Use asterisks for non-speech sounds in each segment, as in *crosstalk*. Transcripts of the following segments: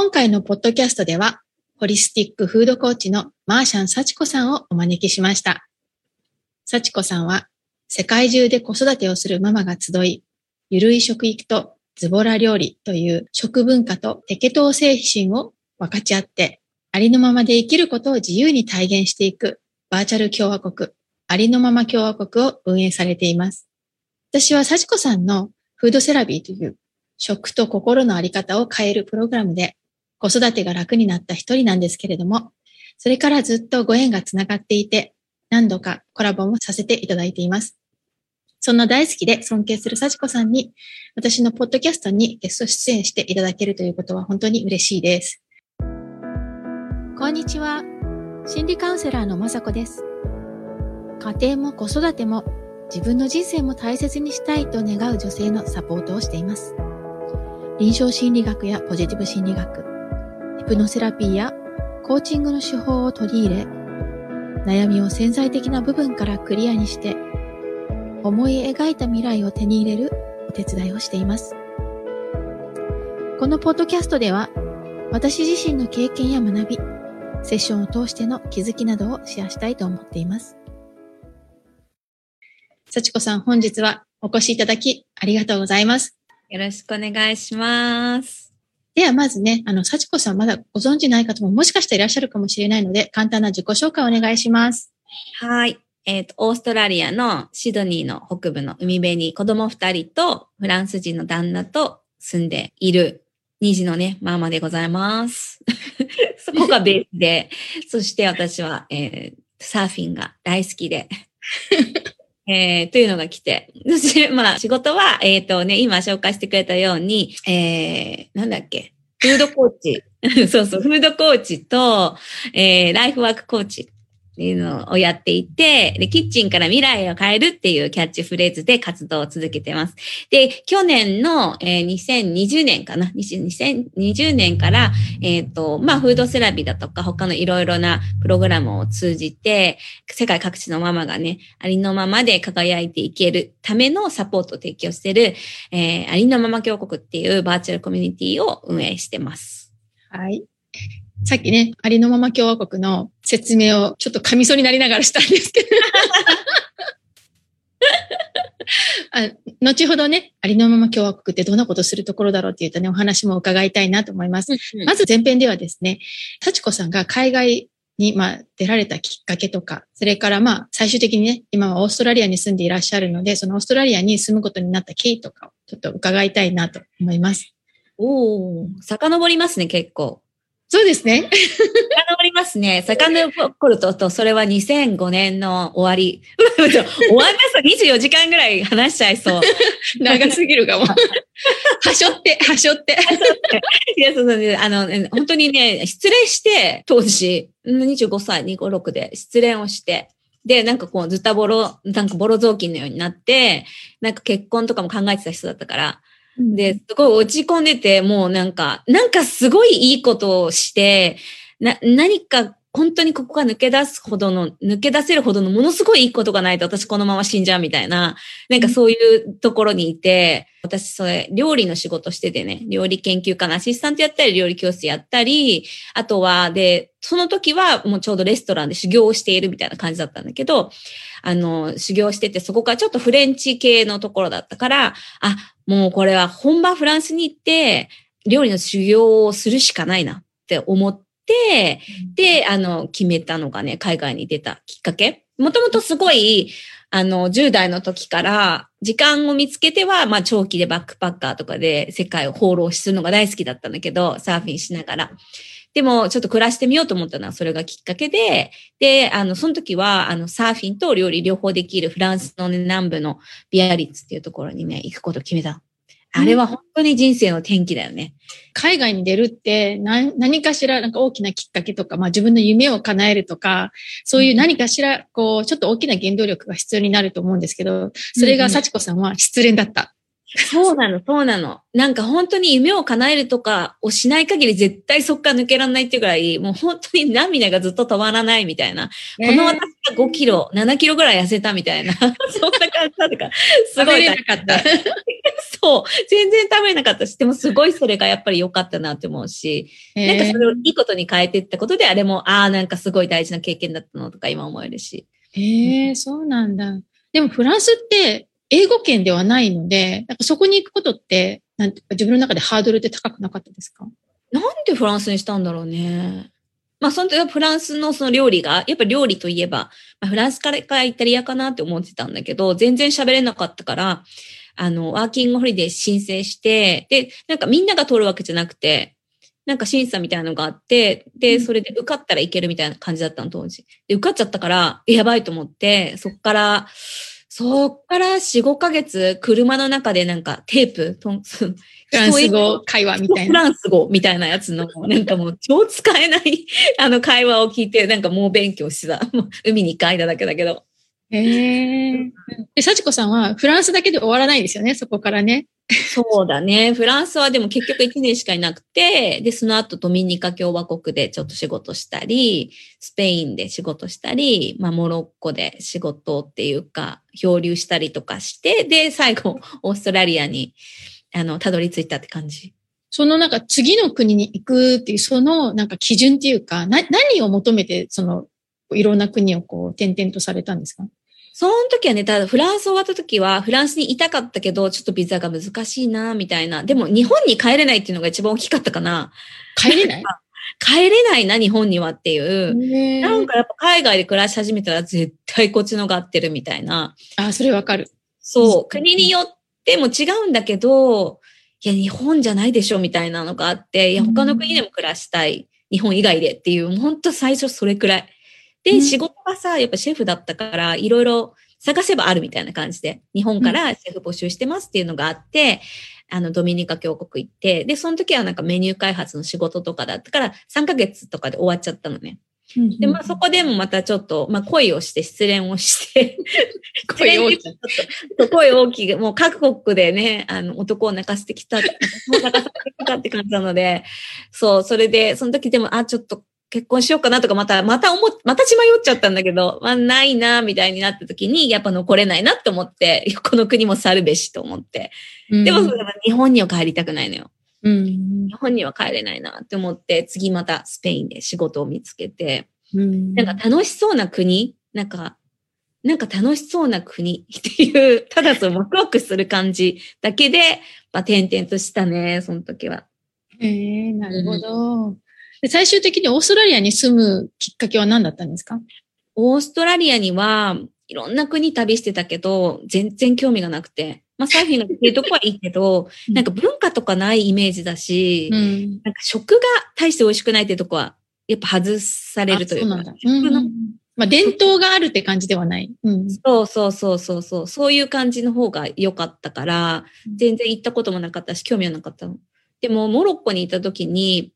今回のポッドキャストでは、ホリスティックフードコーチのマーシャン幸子さんをお招きしました。幸子さんは、世界中で子育てをするママが集い、ゆるい食育とズボラ料理という食文化とテケトー精神を分かち合って、ありのままで生きることを自由に体現していくバーチャル共和国、ありのまま共和国を運営されています。私は幸子さんのフードセラビーという食と心のあり方を変えるプログラムで子育てが楽になった一人なんですけれども、それからずっとご縁がつながっていて、何度かコラボもさせていただいています。そんな大好きで尊敬する幸子さんに、私のポッドキャストにゲスト出演していただけるということは本当に嬉しいです。こんにちは。心理カウンセラーのまさこです。家庭も子育ても自分の人生も大切にしたいと願う女性のサポートをしています。臨床心理学やポジティブ心理学、プノセラピーやコーチングの手法を取り入れ、悩みを潜在的な部分からクリアにして思い描いた未来を手に入れるお手伝いをしています。このポッドキャストでは、私自身の経験や学び、セッションを通しての気づきなどをシェアしたいと思っています。幸子さん、本日はお越しいただきありがとうございます。よろしくお願いします。では、まずね、あの、幸子さんまだご存知ない方ももしかしたらいらっしゃるかもしれないので、簡単な自己紹介をお願いします。はい。えっ、ー、と、オーストラリアのシドニーの北部の海辺に子供二人とフランス人の旦那と住んでいる二児のね、ママでございます。*laughs* そこがベースで、そして私は、えー、サーフィンが大好きで、えー、というのが来て、そしてまあ仕事は、えっ、ー、とね、今紹介してくれたように、えー、なんだっけ、フードコーチ。*laughs* そうそう、フードコーチと、えー、ライフワークコーチ。ていうのをやっていて、で、キッチンから未来を変えるっていうキャッチフレーズで活動を続けてます。で、去年の、えー、2020年かな ?2020 年から、えっ、ー、と、まあ、フードセラピーだとか他のいろいろなプログラムを通じて、世界各地のママがね、ありのままで輝いていけるためのサポートを提供してる、えー、ありのまま峡谷っていうバーチャルコミュニティを運営してます。はい。さっきね、ありのまま共和国の説明をちょっと噛みそうになりながらしたんですけど *laughs* あ。後ほどね、ありのまま共和国ってどんなことするところだろうって言ったね、お話も伺いたいなと思います。うんうん、まず前編ではですね、幸子さんが海外に、まあ、出られたきっかけとか、それからまあ、最終的にね、今はオーストラリアに住んでいらっしゃるので、そのオーストラリアに住むことになった経緯とかをちょっと伺いたいなと思います。おお、遡りますね、結構。そうですね。遡りますね。遡ると、と、それは2005年の終わり。*laughs* 終わります24時間ぐらい話しちゃいそう。*laughs* 長すぎるかも。*laughs* はしょって、はしょって。いや、そうそう、あの、本当にね、失恋して、当時、25歳、256で失恋をして、で、なんかこう、ずったぼろ、なんかボロ雑巾のようになって、なんか結婚とかも考えてた人だったから、で、すごい落ち込んでて、もうなんか、なんかすごいいいことをして、な、何か本当にここが抜け出すほどの、抜け出せるほどのものすごいいいことがないと私このまま死んじゃうみたいな、なんかそういうところにいて、私それ、料理の仕事しててね、料理研究家のアシスタントやったり、料理教室やったり、あとは、で、その時はもうちょうどレストランで修行をしているみたいな感じだったんだけど、あの、修行してて、そこからちょっとフレンチ系のところだったから、あ、もうこれは本場フランスに行って、料理の修行をするしかないなって思って、で、あの、決めたのがね、海外に出たきっかけ。もともとすごい、あの、10代の時から、時間を見つけては、まあ、長期でバックパッカーとかで世界を放浪するのが大好きだったんだけど、サーフィンしながら。でも、ちょっと暮らしてみようと思ったのは、それがきっかけで、で、あの、その時は、あの、サーフィンと料理両方できるフランスの、ね、南部のビアリッツっていうところにね、行くことを決めた。あれは本当に人生の転機だよね。海外に出るって何何かしらなんか大きなきっかけとか、まあ自分の夢を叶えるとか、そういう何かしら、こう、ちょっと大きな原動力が必要になると思うんですけど、それが幸子さんは失恋だった。そうなの、そうなの。なんか本当に夢を叶えるとかをしない限り絶対そっから抜けられないっていうぐらい、もう本当に涙がずっと止まらないみたいな。この私が5キロ、7キロぐらい痩せたみたいな。*laughs* そんな感じだったから、すごい。なかった。*laughs* そう。全然食べなかったし、でもすごいそれがやっぱり良かったなって思うし、なんかそれをいいことに変えていったことで、あれも、ああ、なんかすごい大事な経験だったのとか今思えるし。へえ、そうなんだ。でもフランスって英語圏ではないので、なんかそこに行くことって、なんていうか自分の中でハードルって高くなかったですか？なんでフランスにしたんだろうね。まあ、その時はフランスのその料理が、やっぱ料理といえば、まあ、フランスからかイタリアかなって思ってたんだけど、全然喋れなかったから、あの、ワーキングホリデー申請して、で、なんかみんなが通るわけじゃなくて、なんか審査みたいなのがあって、で、それで受かったらいけるみたいな感じだったの、当時。で、受かっちゃったから、やばいと思って、そっから、そっから4、5ヶ月、車の中でなんかテープ、*laughs* フランス語会話みたいな。フランス語みたいなやつの、なんかもう超使えない *laughs* あの会話を聞いて、なんかもう勉強してた。*laughs* 海に帰っただけだけど。へえ。で、幸子さんはフランスだけで終わらないんですよね、そこからね。そうだね。フランスはでも結局1年しかいなくて、で、その後ドミニカ共和国でちょっと仕事したり、スペインで仕事したり、まあ、モロッコで仕事っていうか、漂流したりとかして、で、最後、オーストラリアに、あの、たどり着いたって感じ。そのなんか次の国に行くっていう、そのなんか基準っていうか、な、何を求めて、その、いろんな国をこう、転々とされたんですか？その時はね、ただフランス終わった時は、フランスにいたかったけど、ちょっとビザが難しいな、みたいな。でも日本に帰れないっていうのが一番大きかったかな。帰れない？*laughs* 帰れないな、日本にはっていう。なんかやっぱ海外で暮らし始めたら絶対こっちのが合ってるみたいな。あ、それわかる。そう。国によっても違うんだけど、いや、日本じゃないでしょ、みたいなのがあって、いや、他の国でも暮らしたい。日本以外でっていう、本当最初それくらい。で、仕事がさ、やっぱシェフだったから、いろいろ探せばあるみたいな感じで、日本からシェフ募集してますっていうのがあって、あの、ドミニカ共和国行って、で、その時はなんかメニュー開発の仕事とかだったから、3ヶ月とかで終わっちゃったのね。で、まあそこでもまたちょっと、まあ恋をして、失恋をして *laughs* 恋大きい。*laughs* 声大きい。もう各国でね、あの、男を泣かせてきた、*laughs* 泣かせてきたって感じなので、そう、それで、その時でも、あ、ちょっと結婚しようかなとか、また、また思っ、また血迷っちゃったんだけど、まあ、ないな、みたいになった時に、やっぱ残れないなって思って、この国も去るべしと思って。でも、日本には帰りたくないのよ。うん、日本には帰れないなって思って、次またスペインで仕事を見つけて、うん、なんか楽しそうな国、なんか、なんか楽しそうな国 *laughs* っていう、ただとワクワクする感じだけで、まあ、転々としたね、その時は。へえー、なるほど。うんで最終的にオーストラリアに住むきっかけは何だったんですか？オーストラリアにはいろんな国旅してたけど、全然興味がなくて。まあサーフィンができるとこはいいけど、*laughs* なんか文化とかないイメージだし、うん、なんか食が大して美味しくないってとこは、やっぱ外されるというか。そうなんだ。まあ伝統があるって感じではない。うん、そうそうそうそうそう。そういう感じの方が良かったから、全然行ったこともなかったし、興味はなかったの。でも、モロッコにいた時に、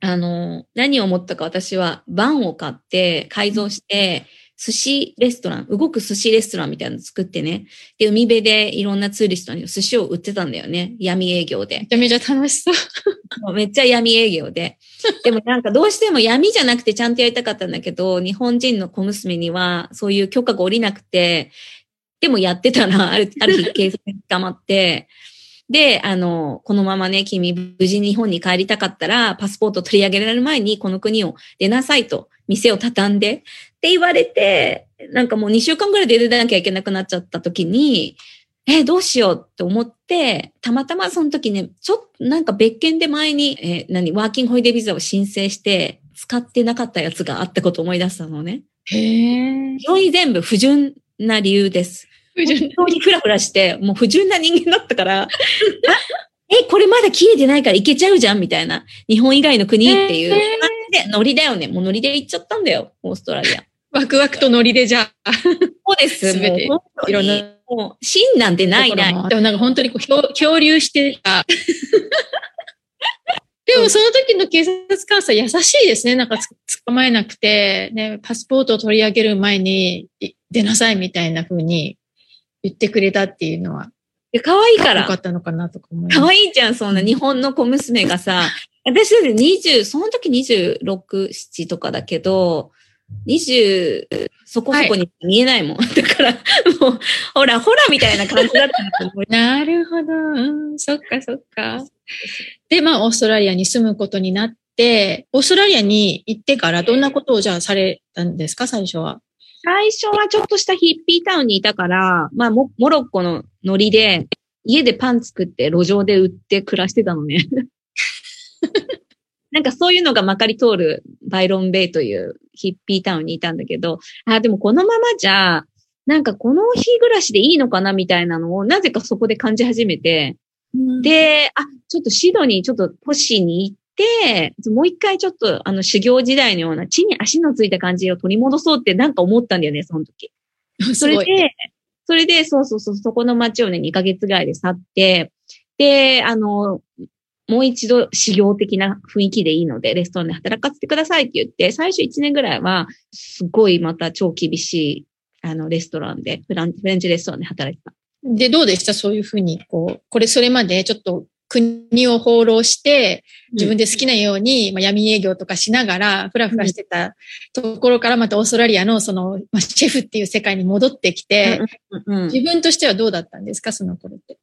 あの、何を思ったか私は、バンを買って改造して、寿司レストラン、動く寿司レストランみたいなの作ってね。で、海辺でいろんなツーリストに寿司を売ってたんだよね。闇営業で。めちゃめちゃ楽しそう。めっちゃ闇営業で。でもなんかどうしても闇じゃなくてちゃんとやりたかったんだけど、日本人の小娘にはそういう許可が下りなくて、でもやってたら、ある、ある日警察に捕まって、で、あの、このままね、君無事に日本に帰りたかったら、パスポート取り上げられる前にこの国を出なさいと、店を畳んでって言われて、なんかもう2週間ぐらいで出なきゃいけなくなっちゃった時に、えどうしようって思って、たまたまその時ね、ちょっとなんか別件で前に、えー、何、ワーキングホイデービザを申請して、使ってなかったやつがあったことを思い出したのね。へえ。非常に全部不純な理由です。本当にフラフラして、もう不純な人間だったから、*laughs* え、これまだ切れてないからいけちゃうじゃんみたいな。日本以外の国っていう感じで、ノリだよね。もうノリで行っちゃったんだよ、オーストラリア。ワクワクとノリでじゃあ。そうですすべて。いろんな。もう、芯なんてないない。でもなんか本当にこう漂流してた。*laughs* でもその時の警察官さん優しいですね。なんか捕まえなくて、ね、パスポートを取り上げる前に出なさいみたいな風に言ってくれたっていうのは。や、可愛いから。よかったのかなとか思い可愛いじゃん、そんな日本の小娘がさ。私だって20、その時26、7とかだけど、20、そこそこに見えないもん。だから、もう、ほら、ほらみたいな感じだった。*laughs* なるほど。うん、そっかそっか。で、まあ、オーストラリアに住むことになって、オーストラリアに行ってからどんなことをじゃあされたんですか、最初は？最初はちょっとしたヒッピータウンにいたから、まあ、モモロッコのノリで、家でパン作って路上で売って暮らしてたのね。*laughs* なんかそういうのがまかり通るバイロンベイというヒッピータウンにいたんだけど、あ、でもこのままじゃ、なんかこの日暮らしでいいのかなみたいなのを、なぜかそこで感じ始めて、で、あ、ちょっとシドニー、ちょっと都市に行って、もう一回ちょっとあの修行時代のような地に足のついた感じを取り戻そうってなんか思ったんだよね、その時。*laughs* そ。れで、それで、そうそうそう、そこの街をね、2ヶ月ぐらいで去って、で、あの、もう一度修行的な雰囲気でいいので、レストランで働かせてくださいって言って、最初1年ぐらいは、すごいまた超厳しい、あの、レストランで、フランフレンチレストランで働いてた。で、どうでした？そういうふうに、こう、これそれまでちょっと国を放浪して、自分で好きなように、まあ、闇営業とかしながら、ふらふらしてたところからまたオーストラリアのその、まあ、シェフっていう世界に戻ってきて、自分としてはどうだったんですか？その頃って。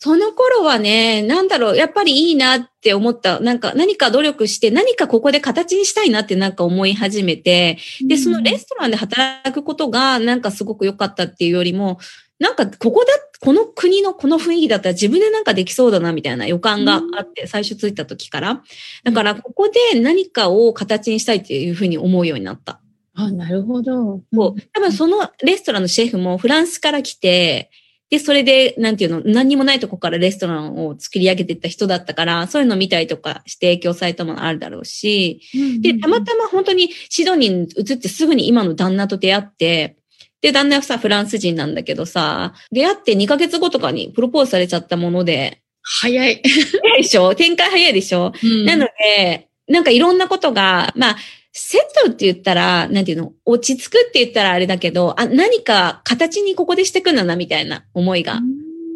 その頃はね、なんだろう、やっぱりいいなって思った。なんか何か努力して、何かここで形にしたいなってなんか思い始めて、で、そのレストランで働くことがなんかすごく良かったっていうよりも、なんかここだ、この国のこの雰囲気だったら自分でなんかできそうだなみたいな予感があって、最初着いた時から。だからここで何かを形にしたいっていうふうに思うようになった。あ、なるほど。そう。多分そのレストランのシェフもフランスから来て、で、それで、なんていうの、何にもないとこからレストランを作り上げていった人だったから、そういうの見たりとかして影響されたものあるだろうし、うんで、たまたま本当にシドニーに移ってすぐに今の旦那と出会って、で、旦那はさ、フランス人なんだけどさ、出会って2ヶ月後とかにプロポーズされちゃったもので、早い。早いでしょ？*laughs* 展開早いでしょ？なので、なんかいろんなことが、まあ、セットって言ったら、なんていうの、落ち着くって言ったらあれだけど、あ、何か形にここでしてくんだな、みたいな思いが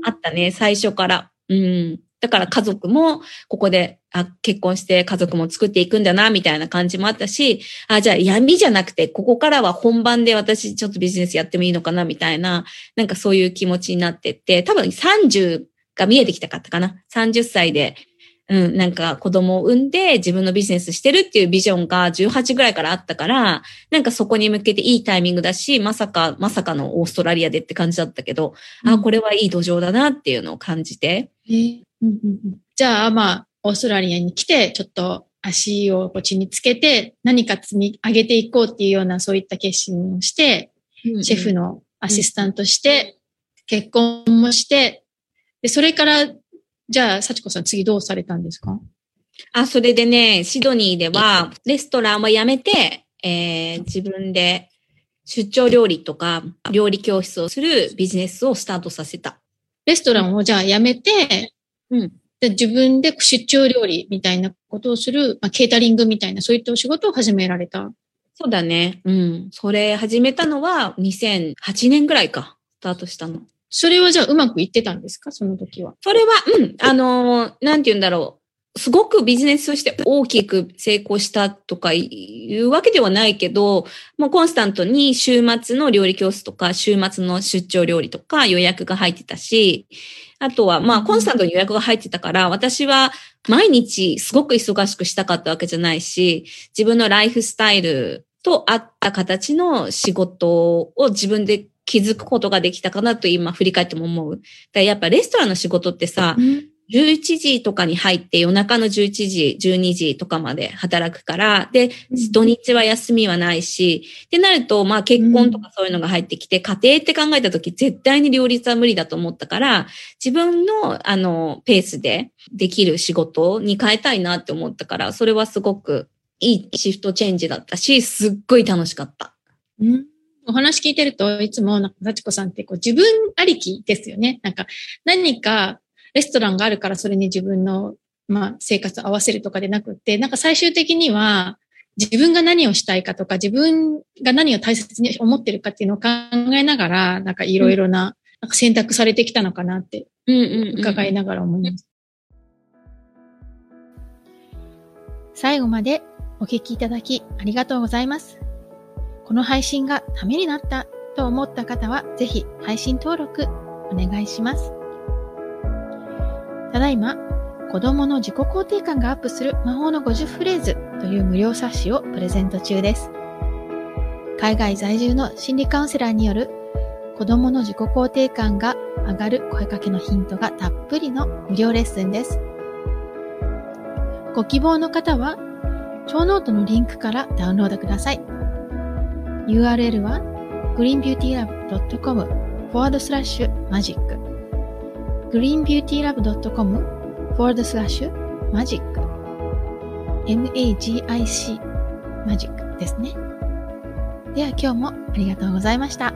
あったね、最初から。うん。だから家族も、ここで、あ、結婚して家族も作っていくんだな、みたいな感じもあったし、あ、じゃあ闇じゃなくて、ここからは本番で私ちょっとビジネスやってもいいのかな、みたいな、なんかそういう気持ちになってって、多分30が見えてきたかったかな。30歳で、うん、なんか子供を産んで自分のビジネスしてるっていうビジョンが18ぐらいからあったから、なんかそこに向けていいタイミングだし、まさか、まさかのオーストラリアでって感じだったけど、あ、これはいい土壌だなっていうのを感じて。えーうんうんうん。じゃあ、まあ、オーストラリアに来て、ちょっと足をこっちにつけて、何か積み上げていこうっていうような、そういった決心をして、シェフのアシスタントして、結婚もして、で、それから、じゃあ、幸子さん次どうされたんですか？あ、それでね、シドニーでは、レストランは辞めて、えー自分で出張料理とか、料理教室をするビジネスをスタートさせた。レストランをじゃあ辞めて、うんで自分で出張料理みたいなことをする、まあ、ケータリングみたいな、そういったお仕事を始められた。そうだね。うん。それ始めたのは2008年ぐらいか、スタートしたの。それはじゃあうまくいってたんですか？その時は。それは、うん、あのーなんて言うんだろう。すごくビジネスとして大きく成功したとかいうわけではないけど、もうコンスタントに週末の料理教室とか、週末の出張料理とか予約が入ってたし、あとは、まあ、コンスタントに予約が入ってたから、私は毎日すごく忙しくしたかったわけじゃないし、自分のライフスタイルと合った形の仕事を自分で気づくことができたかなと今振り返っても思う。だやっぱレストランの仕事ってさ、11時とかに入って夜中の11時、12時とかまで働くから、で、土日は休みはないし、ってなると、まあ結婚とかそういうのが入ってきて、家庭って考えたとき絶対に両立は無理だと思ったから、自分のあの、ペースでできる仕事に変えたいなって思ったから、それはすごくいいシフトチェンジだったし、すっごい楽しかった。うんお話聞いてると、いつも、なんか、幸子さんって、こう、自分ありきですよね。なんか、何か、レストランがあるから、それに自分の、まあ、生活を合わせるとかでなくって、なんか最終的には、自分が何をしたいかとか、自分が何を大切に思ってるかっていうのを考えながら、なんかいろいろななんか選択されてきたのかなって。伺いながら思います。最後までお聞きいただきありがとうございます。この配信がためになったと思った方は、ぜひ配信登録お願いします。ただいま、子供の自己肯定感がアップする魔法の50フレーズという無料冊子をプレゼント中です。海外在住の心理カウンセラーによる子供の自己肯定感が上がる声かけのヒントがたっぷりの無料レッスンです。ご希望の方は、ショーノートのリンクからダウンロードください。URL は greenbeautylab.com forward slash magic greenbeautylab.com forward slash magic magic マジックですね。では今日もありがとうございました。